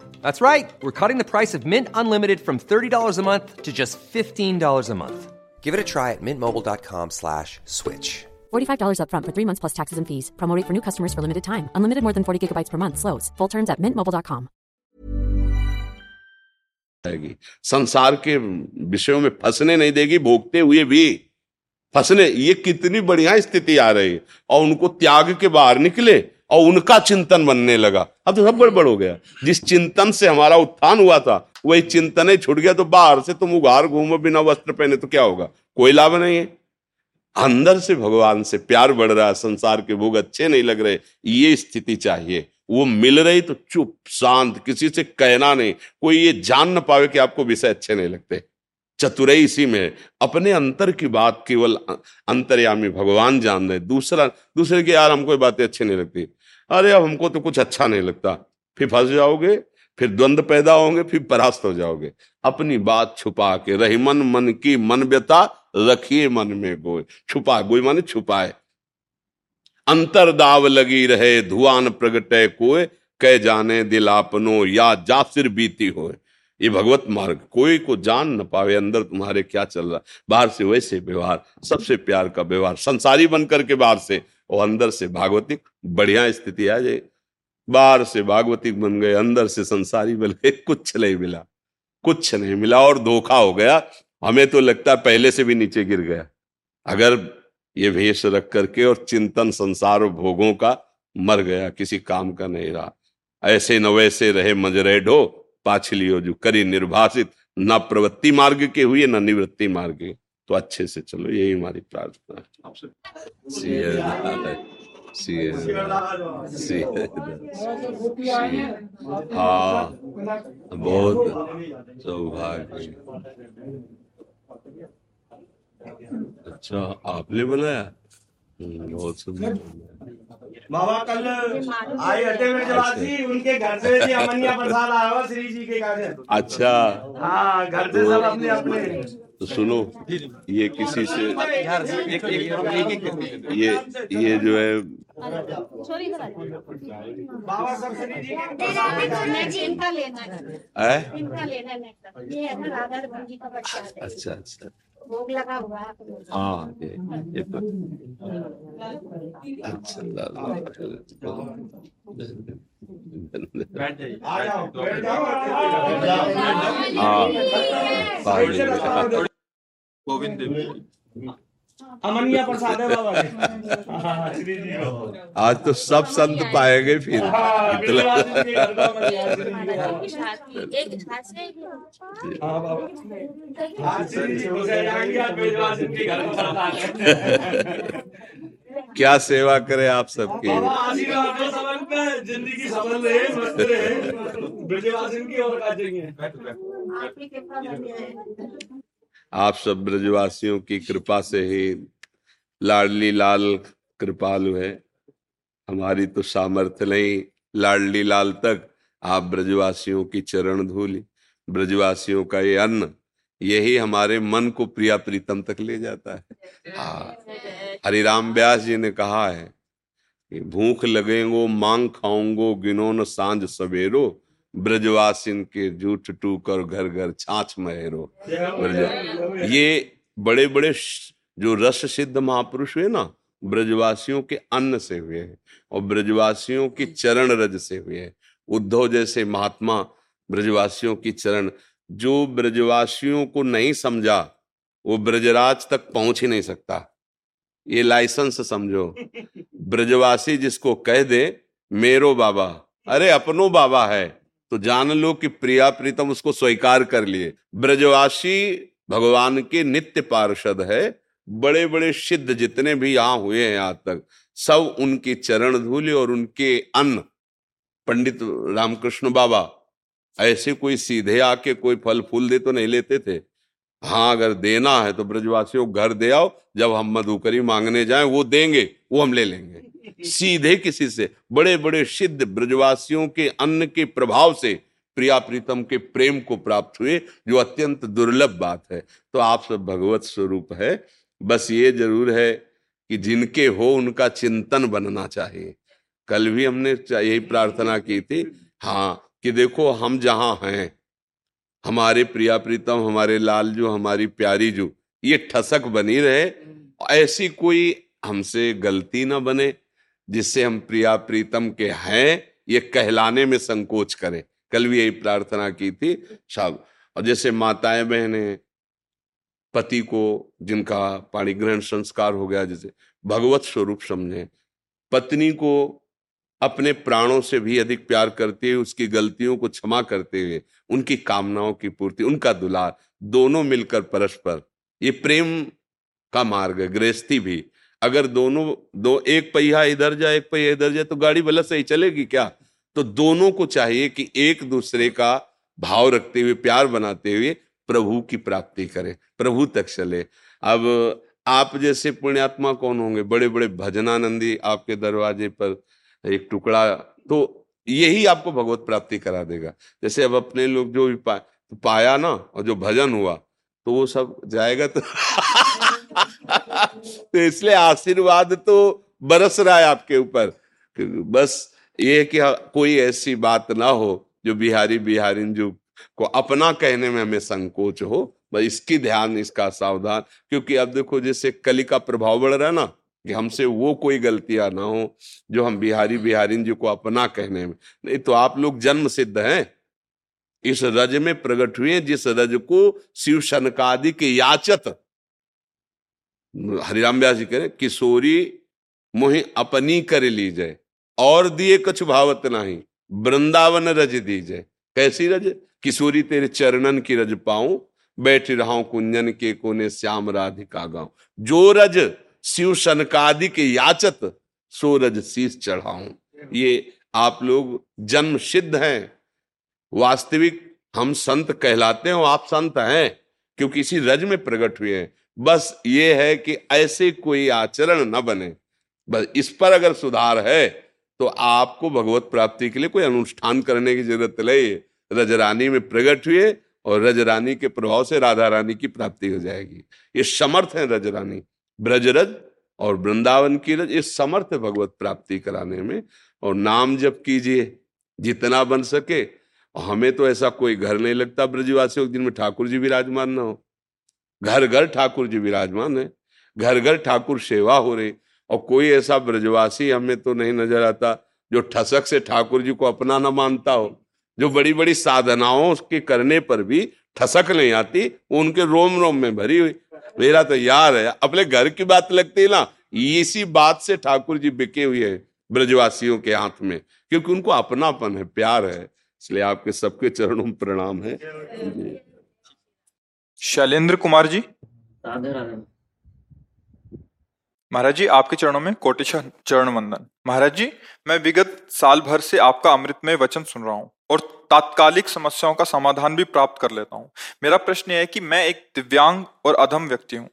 That's right. We're cutting the price of Mint Unlimited from $30 a month to just $15 a month. Give it a try at mintmobile.com slash switch. $45 upfront for three months plus taxes and fees. Promo rate for new customers for limited time. Unlimited more than 40 gigabytes per month. Slows. Full terms at mintmobile.com. जाएगी संसार के विषयों में फंसने नहीं देगी भोगते हुए भी फंसने ये कितनी बढ़िया स्थिति आ रही है और उनको त्याग के बाहर निकले और उनका चिंतन बनने लगा। अब तो सब गड़बड़ हो गया। जिस चिंतन से हमारा उत्थान हुआ था, वही चिंतन ही छूट गया। तो बाहर से तुम उघार घूमो, बिना वस्त्र पहने तो क्या होगा? कोई लाभ नहीं है। अंदर से भगवान से प्यार बढ़ रहा है। संसार के भोग अच्छे नहीं लग रहे। ये स्थिति चाहिए। वो मिल रही तो चुप, शांत, किसी से कहना नहीं। कोई ये जान ना पावे कि आपको विषय अच्छे नहीं लगते। चतुरई इसी में। अपने अंतर की बात केवल अंतर्यामी भगवान जान रहे दूसरा, दूसरे की यार हमको बातें अच्छी नहीं लगती। अरे अब हमको तो कुछ अच्छा नहीं लगता। फिर फंस जाओगे, फिर द्वंद्व पैदा होंगे, फिर परास्त हो जाओगे। अपनी बात छुपा के रही मन मन की मन व्यता रखिए मन में गोय छुपा गोय माने छुपाए। अंतर दाव लगी रहे, धुआन प्रगटे कोय कह जाने दिल आपनो, या जा सिर बीती होए। ये भगवत मार्ग, कोई को जान न पावे, अंदर तुम्हारे क्या चल रहा। बाहर से वैसे व्यवहार, सबसे प्यार का व्यवहार। संसारी बनकर के बाहर से और अंदर से भागवतिक, बढ़िया स्थिति आ जाए। बाहर से भागवतिक बन गए, अंदर से संसारी बन गए, कुछ नहीं मिला। कुछ नहीं मिला और धोखा हो गया। हमें तो लगता है पहले से भी नीचे गिर गया। अगर ये भेष रख करके और चिंतन संसार और भोगों का मर गया, किसी काम का नहीं रहा। ऐसे न वैसे रहे मजरे ढो, पाछलियो जो करी निर्भाषित, न प्रवृत्ति मार्ग के हुए, न निवृत्ति मार्ग के। तो अच्छे से चलो यही हमारी प्रार्थना है। बहुत सौभाग्य। अच्छा आपने बनाया? बाबा कल आए अड्डे में जब थी उनके घर से जी अमनिया प्रसाद आया हुआ श्री जी के घर अच्छा। हाँ घर से सब अपने अपने। तो सुनो ये किसी से ये ये जो है बाबा सब श्री जी के इनका लेना। इनका लेना ये ना राधा रमन जी का बच्चा है। अच्छा अच्छा। भोग लगा हुआ है। हाँ ये ये तो अच्छा ला- ला- जाओ बैठ जाओ। हाँ गोविंद देव। अमनिया प्रसाद है बाबा जी। हाँ, आज तो सब संत पाएँगे फिर। क्या सेवा करे आप सबकी। ज़िंदगी सफल रहे मस्त रहे ब्रजवासी की और आप सब ब्रजवासियों की कृपा से ही लाडली लाल कृपालु है। हमारी तो सामर्थ्य नहीं लाडली लाल तक आप ब्रजवासियों की चरण धूल। ब्रजवासियों का ये अन्न, यही हमारे मन को प्रिया प्रीतम तक ले जाता है। हाँ हरिराम व्यास जी ने कहा है भूख लगेंगो, मांग खाऊंगो, गिनो न साँझ सवेरो ब्रजवासिन के जूठ टूक और घर घर छाछ महेरो। ये बड़े बड़े जो रस सिद्ध महापुरुष हुए ना, ब्रजवासियों के अन्न से हुए हैं और ब्रजवासियों की चरण रज से हुए हैं। उद्धव जैसे महात्मा ब्रजवासियों की चरण, जो ब्रजवासियों को नहीं समझा, वो ब्रजराज तक पहुँच ही नहीं सकता। ये लाइसेंस समझो। ब्रजवासी जिसको कह दे, मेरो बाबा। अरे, अपनो बाबा है। तो जान लो कि प्रिया प्रीतम उसको स्वीकार कर लिए। ब्रजवासी भगवान के नित्य पार्षद है। बड़े बड़े सिद्ध जितने भी यहाँ हुए हैं आज तक, सब उनके चरण धूले और उनके अन्न। पंडित रामकृष्ण बाबा, ऐसे कोई सीधे आके कोई फल फूल दे तो नहीं लेते थे? हाँ अगर देना है तो ब्रजवासियों घर दे आओ जब हम मधुकरी मांगने जाएँ वो देंगे वो हम ले लेंगे। सीधे किसी से बड़े बड़े सिद्ध ब्रजवासियों के अन्न के प्रभाव से प्रिया प्रीतम के प्रेम को प्राप्त हुए जो अत्यंत दुर्लभ बात है। तो आप सब भगवत स्वरूप है। बस ये ज़रूर है कि जिनके हो उनका चिंतन बनना चाहिए। कल भी हमने यही प्रार्थना की थी। हाँ कि देखो हम जहाँ हैं हमारे प्रिया प्रीतम, हमारे लाल जो हमारी प्यारी जो, ये ठसक बनी रहे, ऐसी कोई हमसे गलती ना बने, जिससे हम प्रिया प्रीतम के हैं, ये कहलाने में संकोच करें। कल भी यही प्रार्थना की थी सब और जैसे माताएँ बहनें पति को जिनका पाणी ग्रहण संस्कार हो गया, जैसे भगवत स्वरूप समझे, पत्नी को अपने प्राणों से भी अधिक प्यार करते हुए, उसकी गलतियों को क्षमा करते हुए, उनकी कामनाओं की पूर्ति, उनका दुलार, दोनों मिलकर परस्पर। ये प्रेम का मार्ग है, गृहस्थी भी। अगर दोनों, दो, एक पहिया इधर जाए एक पहिया इधर जाए तो गाड़ी भला सही चलेगी क्या? तो दोनों को चाहिए कि एक दूसरे का भाव रखते हुए, प्यार बनाते हुए प्रभु की प्राप्ति करें, प्रभु तक चले। अब आप जैसे पुण्यात्मा कौन होंगे? बड़े बड़े भजनानंदी आपके दरवाजे पर एक टुकड़ा तो यही आपको भगवत प्राप्ति करा देगा। जैसे अब अपने लोग जो भी पा, तो पाया ना और जो भजन हुआ तो वो सब जाएगा तो तो इसलिए आशीर्वाद तो बरस रहा है आपके ऊपर। बस ये कि कोई ऐसी बात ना हो जो बिहारी बिहारी जो को अपना कहने में हमें संकोच हो बस इसकी ध्यान इसका सावधान क्योंकि अब देखो जैसे कली का प्रभाव बढ़ रहा है ना कि हमसे वो कोई गलतियाँ ना हो, जो हम बिहारी बिहारिन जी को अपना कहने में। नहीं तो आप लोग जन्म सिद्ध हैं। इस रज में प्रकट हुए, जिस रज को शिव शनकादि के याचत हरिराम व्यास जी कह किशोरी मोहि अपनी कर लीजिए, और दिए कछु भावत नहीं, वृंदावन रज दीजिए। कैसी रज? किशोरी तेरे चरणन की रज पाऊँ, बैठ रहा कुंजन के कोने श्याम राधिका गाँव जो रज शिव शनकादि के याचत सो रज शीश चढ़ाऊं। ये आप लोग जन्म सिद्ध हैं। वास्तविक हम संत कहलाते हैं आप संत हैं, क्योंकि इसी रज में प्रकट हुए हैं। बस ये है कि ऐसे कोई आचरण न बने। बस इस पर अगर सुधार है तो आपको भगवत प्राप्ति के लिए कोई अनुष्ठान करने की ज़रूरत नहीं। रजरानी में प्रकट हुए और रजरानी के प्रभाव से राधा रानी की प्राप्ति हो जाएगी। ये समर्थ है रजरानी ब्रजरज और वृंदावन की रज ये समर्थ भगवत प्राप्ति कराने में। और नाम जप कीजिए, जितना बन सके। हमें तो ऐसा कोई घर नहीं लगता ब्रजवासियों के दिन में ठाकुर जी विराजमान ना हो। घर घर ठाकुर जी विराजमान है। घर घर ठाकुर सेवा हो रही। और कोई ऐसा ब्रजवासी हमें तो नहीं नज़र आता, जो ठसक से ठाकुर जी को अपना ना मानता हो। जो बड़ी बड़ी साधनाओं के करने पर भी ठसक नहीं आती उनके रोम रोम में भरी हुई। मेरा तो यार है अपने घर की बात लगती है ना इसी बात से ठाकुर जी बिके हुए हैं ब्रजवासियों के हाथ में क्योंकि उनको अपनापन है प्यार है इसलिए आपके सबके चरणों में प्रणाम है। शैलेंद्र कुमार जी। महाराज जी आपके चरणों में कोटिशा चरण वंदन महाराज जी मैं विगत साल भर से आपका अमृतमय वचन सुन रहा हूँ और तात्कालिक समस्याओं का समाधान भी प्राप्त कर लेता हूँ। मेरा प्रश्न यह है कि मैं एक दिव्यांग और अधम व्यक्ति हूँ।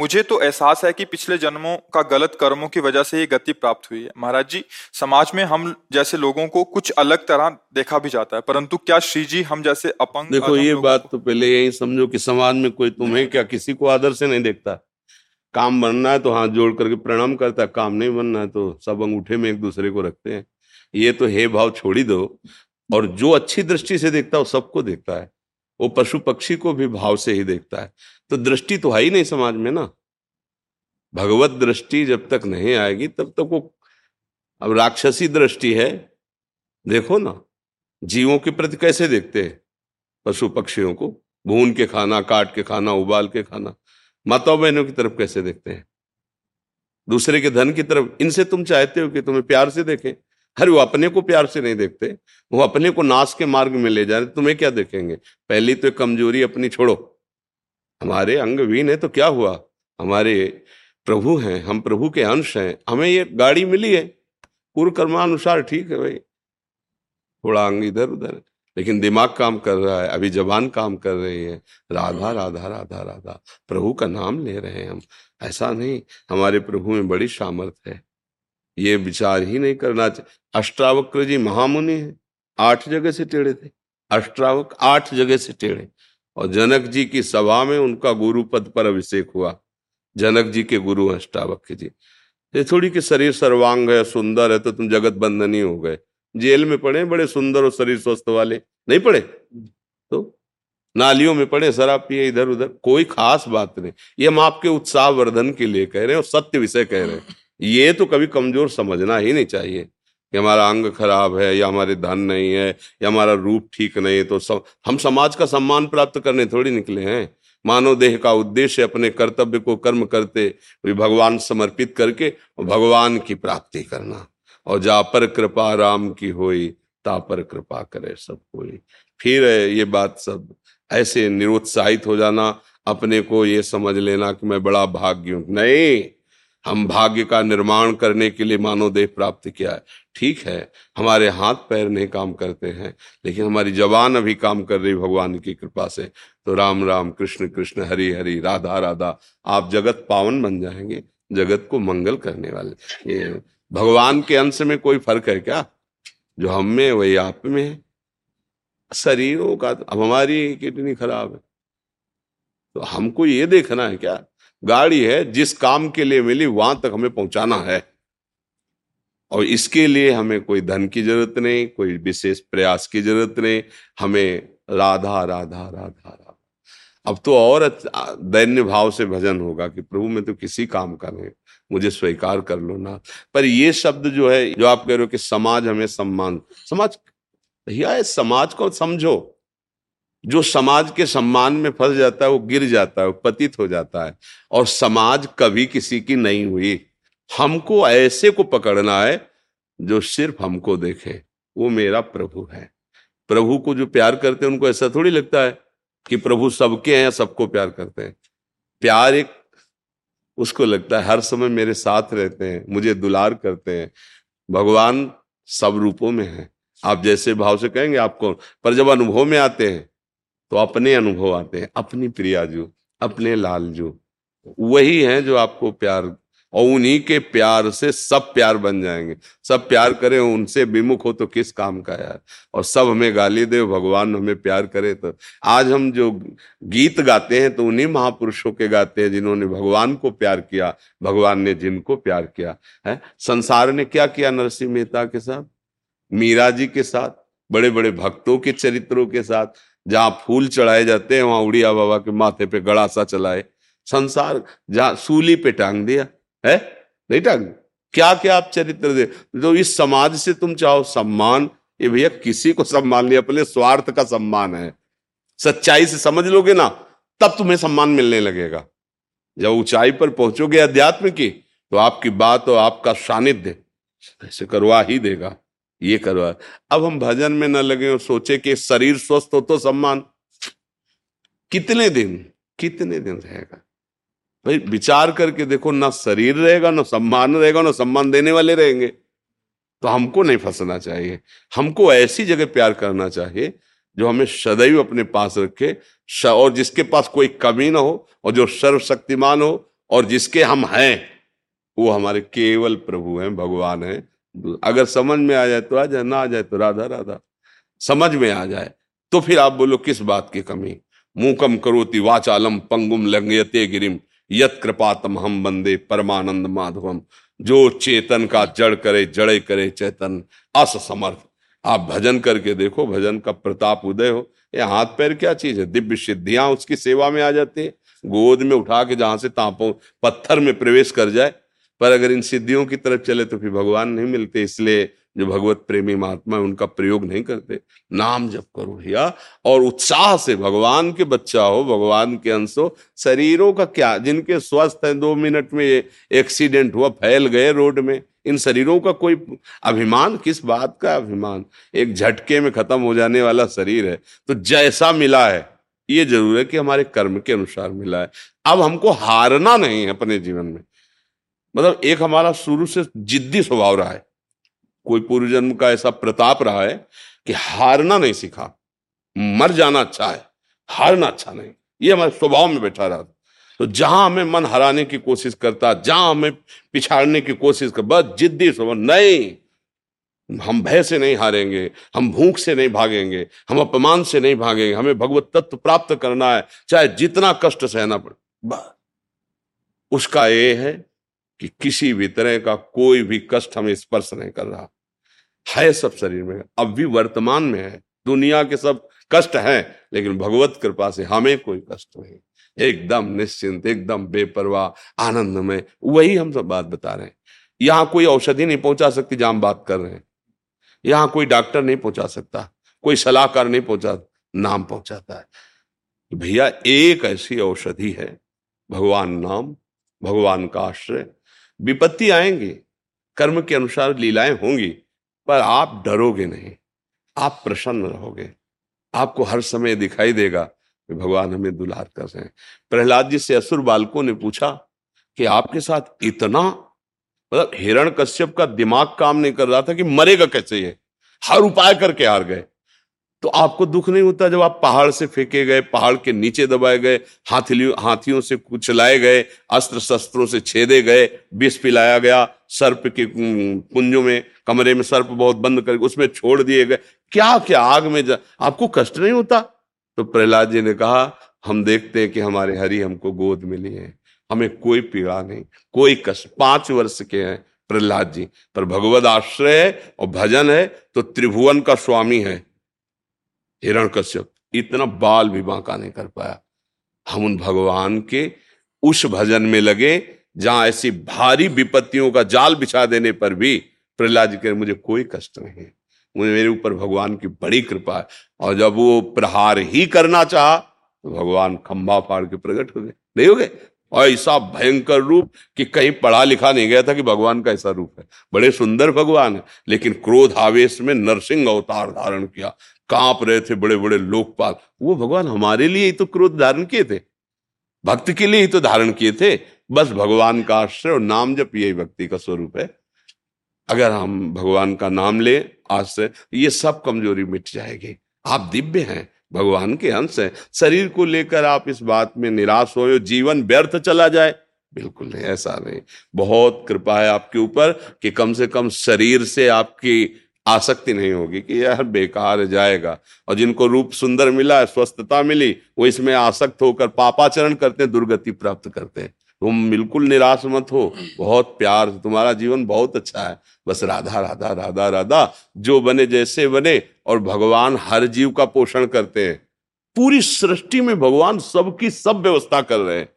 मुझे तो एहसास है कि पिछले जन्मों का गलत कर्मों की वजह से ये गति प्राप्त हुई है। महाराज जी समाज में हम जैसे लोगों को कुछ अलग तरह देखा भी जाता है परंतु क्या श्री जी हम जैसे अपंग देखो ये बात तो पहले यही समझो कि समाज में कोई तुम्हें क्या किसी को आदर से नहीं देखता। काम बनना है तो हाथ जोड़ करके प्रणाम करता है, काम नहीं बनना है तो सब अंगूठे में एक दूसरे को रखते हैं। ये तो हे भाव छोड़ी दो। और जो अच्छी दृष्टि से देखता है, वो सबको देखता है। वो पशु पक्षी को भी भाव से ही देखता है। तो दृष्टि तो है ही नहीं समाज में ना। भगवत दृष्टि जब तक नहीं आएगी, तब तक वो अब राक्षसी दृष्टि है। देखो ना, जीवों के प्रति कैसे देखते हैं? पशु पक्षियों को, भून के खाना, काट के खाना, उबाल के खाना। माताओं बहनों की तरफ़ कैसे देखते हैं? दूसरे के धन की तरफ़, इनसे तुम चाहते हो कि तुम्हें प्यार से देखें। हर वो अपने को प्यार से नहीं देखते। वो अपने को नाश के मार्ग में ले जा रहे। तुम्हें क्या देखेंगे? पहली तो कमज़ोरी अपनी छोड़ो। हमारे अंगवीन है तो क्या हुआ? हमारे प्रभु हैं, हम प्रभु के अंश हैं। हमें ये गाड़ी मिली है। पूर्व कर्मानुसार ठीक है भाई। थोड़ा अंग इधर उधर लेकिन दिमाग काम कर रहा है अभी जबान काम कर रही है। राधा राधा राधा राधा प्रभु का नाम ले रहे हैं हम। ऐसा नहीं हमारे प्रभु में बड़ी सामर्थ है। ये विचार ही नहीं करना चाहिए अष्टावक्र जी महामुनि है आठ जगह से टेढ़े थे। अष्टावक आठ जगह से टेढ़े। और जनक जी की सभा में उनका गुरु पद पर अभिषेक हुआ। जनक जी के गुरु अष्टावक्र जी। ये थोड़ी कि शरीर सर्वांग है सुंदर है तो तुम जगत बंधनी हो गए। जेल में पड़े, बड़े सुंदर और शरीर स्वस्थ वाले, नहीं पड़े? तो नालियों में पड़े, शराब पिए इधर उधर कोई खास बात नहीं। ये हम आपके उत्साह वर्धन के लिए कह रहे हैं और सत्य विषय कह रहे हैं। ये तो कभी कमज़ोर समझना ही नहीं चाहिए कि हमारा अंग खराब है या हमारे धन नहीं है या हमारा रूप ठीक नहीं है तो सब हम समाज का सम्मान प्राप्त करने थोड़ी निकले हैं। मानव देह का उद्देश्य अपने कर्तव्य को कर्म करते भगवान समर्पित करके भगवान की प्राप्ति करना। और जा पर कृपा राम की होई, ता पर कृपा करे सब कोई फिर ये बात सब ऐसे निरुत्साहित हो जाना, अपने को ये समझ लेना कि मैं बड़ा भाग्य हूँ। नहीं, हम भाग्य का निर्माण करने के लिए मानव देह प्राप्त किया है। ठीक है, हमारे हाथ पैर नहीं काम करते हैं, लेकिन हमारी जवान अभी काम कर रही भगवान की कृपा से। तो राम राम, कृष्ण कृष्ण, हरि हरि, राधा राधा, आप जगत पावन बन जाएँगे, जगत को मंगल करने वाले। ये भगवान के अंश में कोई फ़र्क है क्या? जो हम में वही आप में है। शरीरों का अब हमारी किडनी खराब है। तो हमको ये देखना है क्या? गाड़ी है, जिस काम के लिए मिली, वहाँ तक हमें पहुंचाना है। और इसके लिए हमें कोई धन की ज़रूरत नहीं, कोई विशेष प्रयास की ज़रूरत नहीं। हमें राधा राधा राधा राधा। अब तो और दैन्य भाव से भजन होगा कि प्रभु, में तो किसी काम का नहीं। मुझे स्वीकार कर लो ना। पर ये शब्द जो है, जो आप कह रहे हो कि समाज हमें सम्मान, समाज, भैया समाज को समझो। जो समाज के सम्मान में फंस जाता है, वो गिर जाता है, वो पतित हो जाता है। और समाज कभी किसी की नहीं हुई। हमको ऐसे को पकड़ना है, जो सिर्फ़ हमको देखे। वो मेरा प्रभु है। प्रभु को जो प्यार करते हैं, उनको ऐसा थोड़ी लगता है कि प्रभु सबके हैं, सबको प्यार करते हैं। प्यार एक उसको लगता है, हर समय मेरे साथ रहते हैं, मुझे दुलार करते हैं। भगवान सब रूपों में है। आप जैसे भाव से कहेंगे आपको पर जब अनुभव में आते हैं तो अपने अनुभव आते हैं, अपनी प्रिया जो, अपने लाल जो। वही हैं जो आपको प्यार और उन्हीं के प्यार से सब प्यार बन जाएँगे। सब प्यार करें, उनसे विमुख हो तो किस काम का यार? और सब हमें गाली दे, भगवान हमें प्यार करे तो। आज हम जो गीत गाते हैं तो उन्हीं महापुरुषों के गाते हैं जिन्होंने भगवान को प्यार किया, भगवान ने जिनको प्यार किया, है? संसार ने क्या किया नरसिंह मेहता के साथ? मीरा जी के साथ? बड़े बड़े भक्तों के चरित्रों के साथ? जहाँ फूल चढ़ाए जाते हैं, वहाँ उड़िया बाबा के माथे पे गड़ासा चलाए। संसार, जहाँ सूली पे टांग दिया। है? टांग। क्या क्या आप चरित्र दे? तो इस समाज से तुम चाहो सम्मान? ये भैया किसी को सम्मान नहीं, अपने स्वार्थ का सम्मान है। सच्चाई से समझ लोगे ना, तब तुम्हें सम्मान मिलने लगेगा। जब ऊंचाई पर पहुंचोगे अध्यात्म की तो आपकी बात और आपका सानिध्य ऐसे करवा ही देगा। ये करवा। अब हम भजन में न लगे और सोचे कि शरीर स्वस्थ हो तो सम्मान। कितने दिन कितने दिन रहेगा? भाई, विचार करके देखो, ना शरीर रहेगा, ना सम्मान रहेगा, ना सम्मान देने वाले रहेंगे। तो हमको नहीं फंसना चाहिए। हमको ऐसी जगह प्यार करना चाहिए, जो हमें सदैव अपने पास रखे और जिसके पास कोई कमी ना हो, और जो सर्वशक्तिमान हो, और जिसके हम हैं, वो हमारे केवल प्रभु हैं, भगवान हैं। अगर समझ में आ जाए तो आ जाए, ना आ जाए तो राधा राधा। समझ में आ जाए तो फिर आप बोलो, किस बात की कमी? मुकम करोति वाचालम पंगुम लंगयते गिरिम। यत कृपातम हम बंदे परमानंद माधवम। जो चेतन का जड़ करे, जड़े करे चेतन अस समर्थ आप भजन करके देखो, भजन का प्रताप उदय हो। ये हाथ पैर क्या चीज़ है? दिव्य सिद्धियाँ उसकी सेवा में आ जाती है। गोद में उठा के जहाँ से तापों, पत्थर में प्रवेश कर जाए। पर अगर इन सिद्धियों की तरफ़ चले तो फिर भगवान नहीं मिलते, इसलिए जो भगवत प्रेमी महात्मा है, उनका प्रयोग नहीं करते। नाम जप करो भैया, और उत्साह से भगवान के बच्चा हो, भगवान के अंश हो, शरीरों का क्या, जिनके स्वस्थ हैं, दो मिनट में एक्सीडेंट हुआ, फैल गए रोड में, इन शरीरों का कोई अभिमान, किस बात का अभिमान? एक झटके में खत्म हो जाने वाला शरीर है तो जैसा मिला है, ये ज़रूर है कि हमारे कर्म के अनुसार मिला है। अब हमको हारना नहीं है अपने जीवन में। मतलब एक हमारा शुरू से जिद्दी स्वभाव रहा है। कोई पूर्व जन्म का ऐसा प्रताप रहा है कि हारना नहीं सीखा, मर जाना अच्छा है, हारना अच्छा नहीं। ये हमारे स्वभाव में बैठा रहा तो जहाँ हमें मन हराने की कोशिश करता, जहाँ हमें पिछाड़ने की कोशिश कर, बस जिद्दी स्वभाव, नहीं, हम भय से नहीं हारेंगे, हम भूख से नहीं भागेंगे, हम अपमान से नहीं भागेंगे, हमें भगवत तत्व प्राप्त करना है, चाहे जितना कष्ट सहना पड़े उसका ये है कि किसी भी तरह का कोई भी कष्ट हमें स्पर्श नहीं कर रहा। है सब शरीर में, अब भी वर्तमान में है। दुनिया के सब कष्ट हैं, लेकिन भगवत कृपा से हमें कोई कष्ट नहीं। एकदम निश्चिंत, एकदम बेपरवाह आनंद में वही हम सब बात बता रहे हैं। यहाँ कोई औषधि नहीं पहुँचा सकती जहाँ हम बात कर रहे हैं। यहाँ कोई डॉक्टर नहीं पहुँचा सकता, कोई सलाहकार नहीं पहुँचा, नाम पहुंचाता है। भैया, एक ऐसी औषधि है, भगवान नाम, भगवान का आश्रय। विपत्ति आएँगी, कर्म के अनुसार लीलाएँ होंगी पर आप डरोगे नहीं। आप प्रसन्न रहोगे। आपको हर समय दिखाई देगा कि भगवान हमें दुलार कर रहे हैं। प्रहलाद जी से असुर बालकों ने पूछा कि आपके साथ इतना मतलब हिरण कश्यप का दिमाग काम नहीं कर रहा था कि मरेगा कैसे ये? हर उपाय करके हार गए। तो आपको दुख नहीं होता जब आप पहाड़ से फेंके गए, पहाड़ के नीचे दबाए गए हाथियों हाथियों से कुचलाए गए अस्त्र शस्त्रों से छेदे गए, विष पिलाया गया, सर्प के कुंजों में, कमरे में सर्प बहुत बंद कर, उसमें छोड़ दिए गए। क्या क्या आग में जा, आपको कष्ट नहीं होता? तो प्रहलाद जी ने कहा, हम देखते हैं कि हमारे हरि हमको गोद मिली है। हमें कोई पीड़ा नहीं, कोई कष्ट पाँच वर्ष के हैं प्रहलाद जी, पर भगवत आश्रय है और भजन है तो त्रिभुवन का स्वामी है। हिरण कश्यप, इतना बाल भी बांका नहीं कर पाया। हम उन भगवान के उस भजन में लगे, जहाँ ऐसी भारी विपत्तियों का जाल बिछा देने पर भी प्रहलाद जी कह मुझे कोई कष्ट नहीं है। मुझे मेरे ऊपर भगवान की बड़ी कृपा है। और जब वो प्रहार ही करना चाह तो भगवान खंभा फाड़ के प्रकट हो गए। नहीं हो गए? और ऐसा भयंकर रूप कि कहीं पढ़ा लिखा नहीं गया था कि भगवान का ऐसा रूप है। बड़े सुंदर भगवान है, लेकिन क्रोध आवेश में नरसिंह अवतार धारण किया। काँप रहे थे बड़े बड़े लोकपाल। वो भगवान हमारे लिए ही तो क्रोध धारण किए थे। भक्त के लिए ही तो धारण किए थे। बस भगवान का आश्रय और नाम जब यही भक्ति का स्वरूप है। अगर हम भगवान का नाम ले, आश्रय, ये सब कमज़ोरी मिट जाएगी। आप दिव्य हैं। भगवान के अंश हैं। शरीर को लेकर आप इस बात में निराश हो जीवन व्यर्थ चला जाए। बिल्कुल नहीं, ऐसा नहीं। बहुत कृपा है आपके ऊपर कि कम से कम शरीर से आपकी आसक्ति नहीं होगी कि यह बेकार जाएगा। और जिनको रूप सुंदर मिला, स्वस्थता मिली, वो इसमें आसक्त होकर पापाचरण करते हैं, दुर्गति प्राप्त करते हैं। तुम बिल्कुल निराश मत हो। बहुत प्यार तुम्हारा जीवन बहुत अच्छा है। बस राधा राधा राधा राधा, जो बने जैसे बने और भगवान हर जीव का पोषण करते हैं। पूरी सृष्टि में भगवान सबकी सब व्यवस्था कर रहे हैं।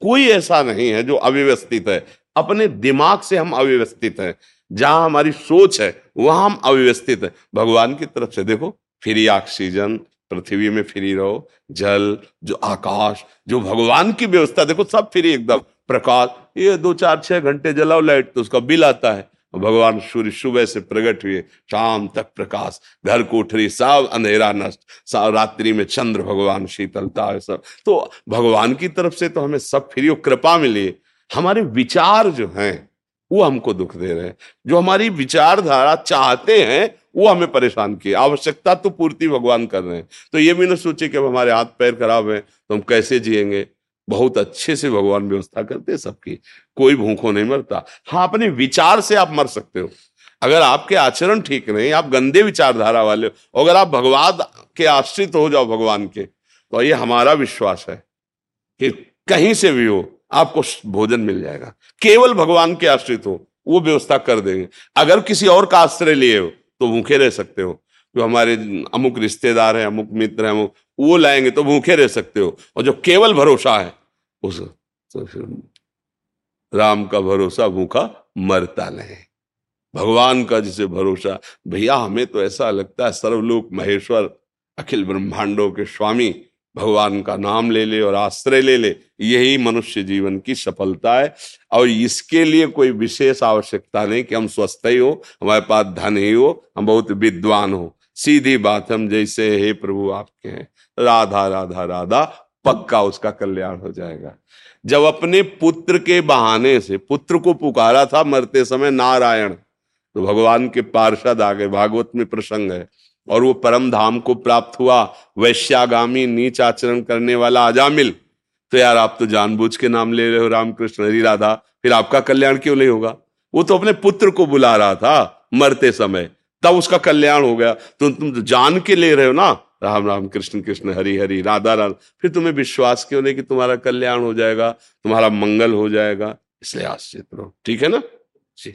कोई ऐसा नहीं है जो अव्यवस्थित है। अपने दिमाग से हम अव्यवस्थित हैं। जहाँ हमारी सोच है, वहाँ हम अव्यवस्थित है। भगवान की तरफ़ से देखो, फ्री ऑक्सीजन पृथ्वी में फ्री रहो, जल, जो आकाश, जो भगवान की व्यवस्था, देखो सब फ्री एकदम, प्रकाश। ये दो चार छह घंटे जलाओ, लाइट तो उसका बिल आता है। भगवान सूर्य सुबह से प्रकट हुए, शाम तक प्रकाश, घर कोठरी सब अंधेरा नष्ट सब रात्रि में चंद्र भगवान शीतलता है सब। तो भगवान की तरफ़ से तो हमें सब फ्री और कृपा मिली। हमारे विचार जो हैं वो हमको दुख दे रहे हैं। जो हमारी विचारधारा चाहते हैं, वो हमें परेशान किए। आवश्यकता तो पूर्ति भगवान कर रहे हैं। तो ये भी ना सोचे कि अब हमारे हाथ पैर खराब है तो हम कैसे जिएँगे? बहुत अच्छे से भगवान व्यवस्था करते हैं सबकी। कोई भूखों नहीं मरता। हाँ अपने विचार से आप मर सकते हो। अगर आपके आचरण ठीक नहीं, आप गंदे विचारधारा वाले हो अगर आप भगवान के आश्रित हो जाओ, भगवान के तो ये हमारा विश्वास है कि कहीं से भी हो आपको भोजन मिल जाएगा। केवल भगवान के आश्रित हो, वो व्यवस्था कर देंगे। अगर किसी और का आश्रय लिए हो तो भूखे रह सकते हो। जो हमारे अमुक रिश्तेदार हैं, अमुक मित्र हैं, वो लाएँगे तो भूखे रह सकते हो। और जो केवल भरोसा है, उस तो राम का भरोसा, भूखा मरता नहीं। भगवान का जिसे भरोसा, भैया, हमें तो ऐसा लगता है, सर्वलोक महेश्वर, अखिल ब्रह्मांडों के स्वामी भगवान का नाम ले ले और आश्रय ले ले, यही मनुष्य जीवन की सफलता है। और इसके लिए कोई विशेष आवश्यकता नहीं कि हम स्वस्थ ही हो, हमारे पास धन ही हो, हम बहुत विद्वान हो। सीधी बात, हम जैसे हे प्रभु आपके हैं, राधा राधा राधा, पक्का उसका कल्याण हो जाएगा। जब अपने पुत्र के बहाने से, पुत्र को पुकारा था मरते समय नारायण तो भगवान के पार्षद आ गए भागवत में प्रसंग है और वो परम धाम को प्राप्त हुआ, वैश्यागामी नीच आचरण करने वाला अजामिल। तो यार, आप तो जानबूझ के नाम ले रहे हो रामकृष्ण, हरी राधा। फिर आपका कल्याण क्यों नहीं होगा? वो तो अपने पुत्र को बुला रहा था मरते समय। तब उसका कल्याण हो गया। तो तुम तो जान के ले रहे हो ना? राम राम कृष्ण कृष्ण, हरि हरि, राधा राधा। फिर तुम्हें विश्वास क्यों नहीं कि तुम्हारा कल्याण हो जाएगा, तुम्हारा मंगल हो जाएगा? इसलिए आश्चित रहो। ठीक है ना? जी।